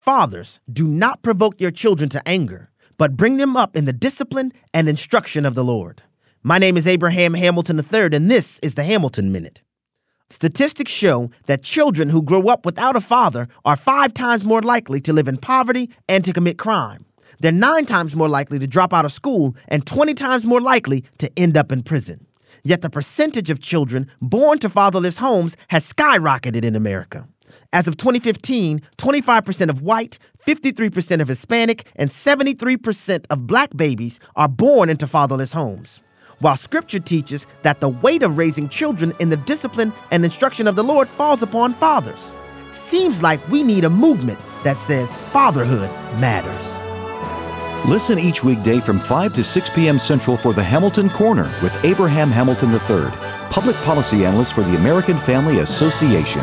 Fathers, do not provoke your children to anger, but bring them up in the discipline and instruction of the Lord. My name is Abraham Hamilton III, and this is the Hamilton Minute. Statistics show that children who grow up without a father are five times more likely to live in poverty and to commit crime. They're nine times more likely to drop out of school and 20 times more likely to end up in prison. Yet the percentage of children born to fatherless homes has skyrocketed in America. As of 2015, 25% of white, 53% of Hispanic, and 73% of black babies are born into fatherless homes. While scripture teaches that the weight of raising children in the discipline and instruction of the Lord falls upon fathers, seems like we need a movement that says fatherhood matters. Listen each weekday from 5 to 6 p.m. Central for the Hamilton Corner with Abraham Hamilton III, public policy analyst for the American Family Association.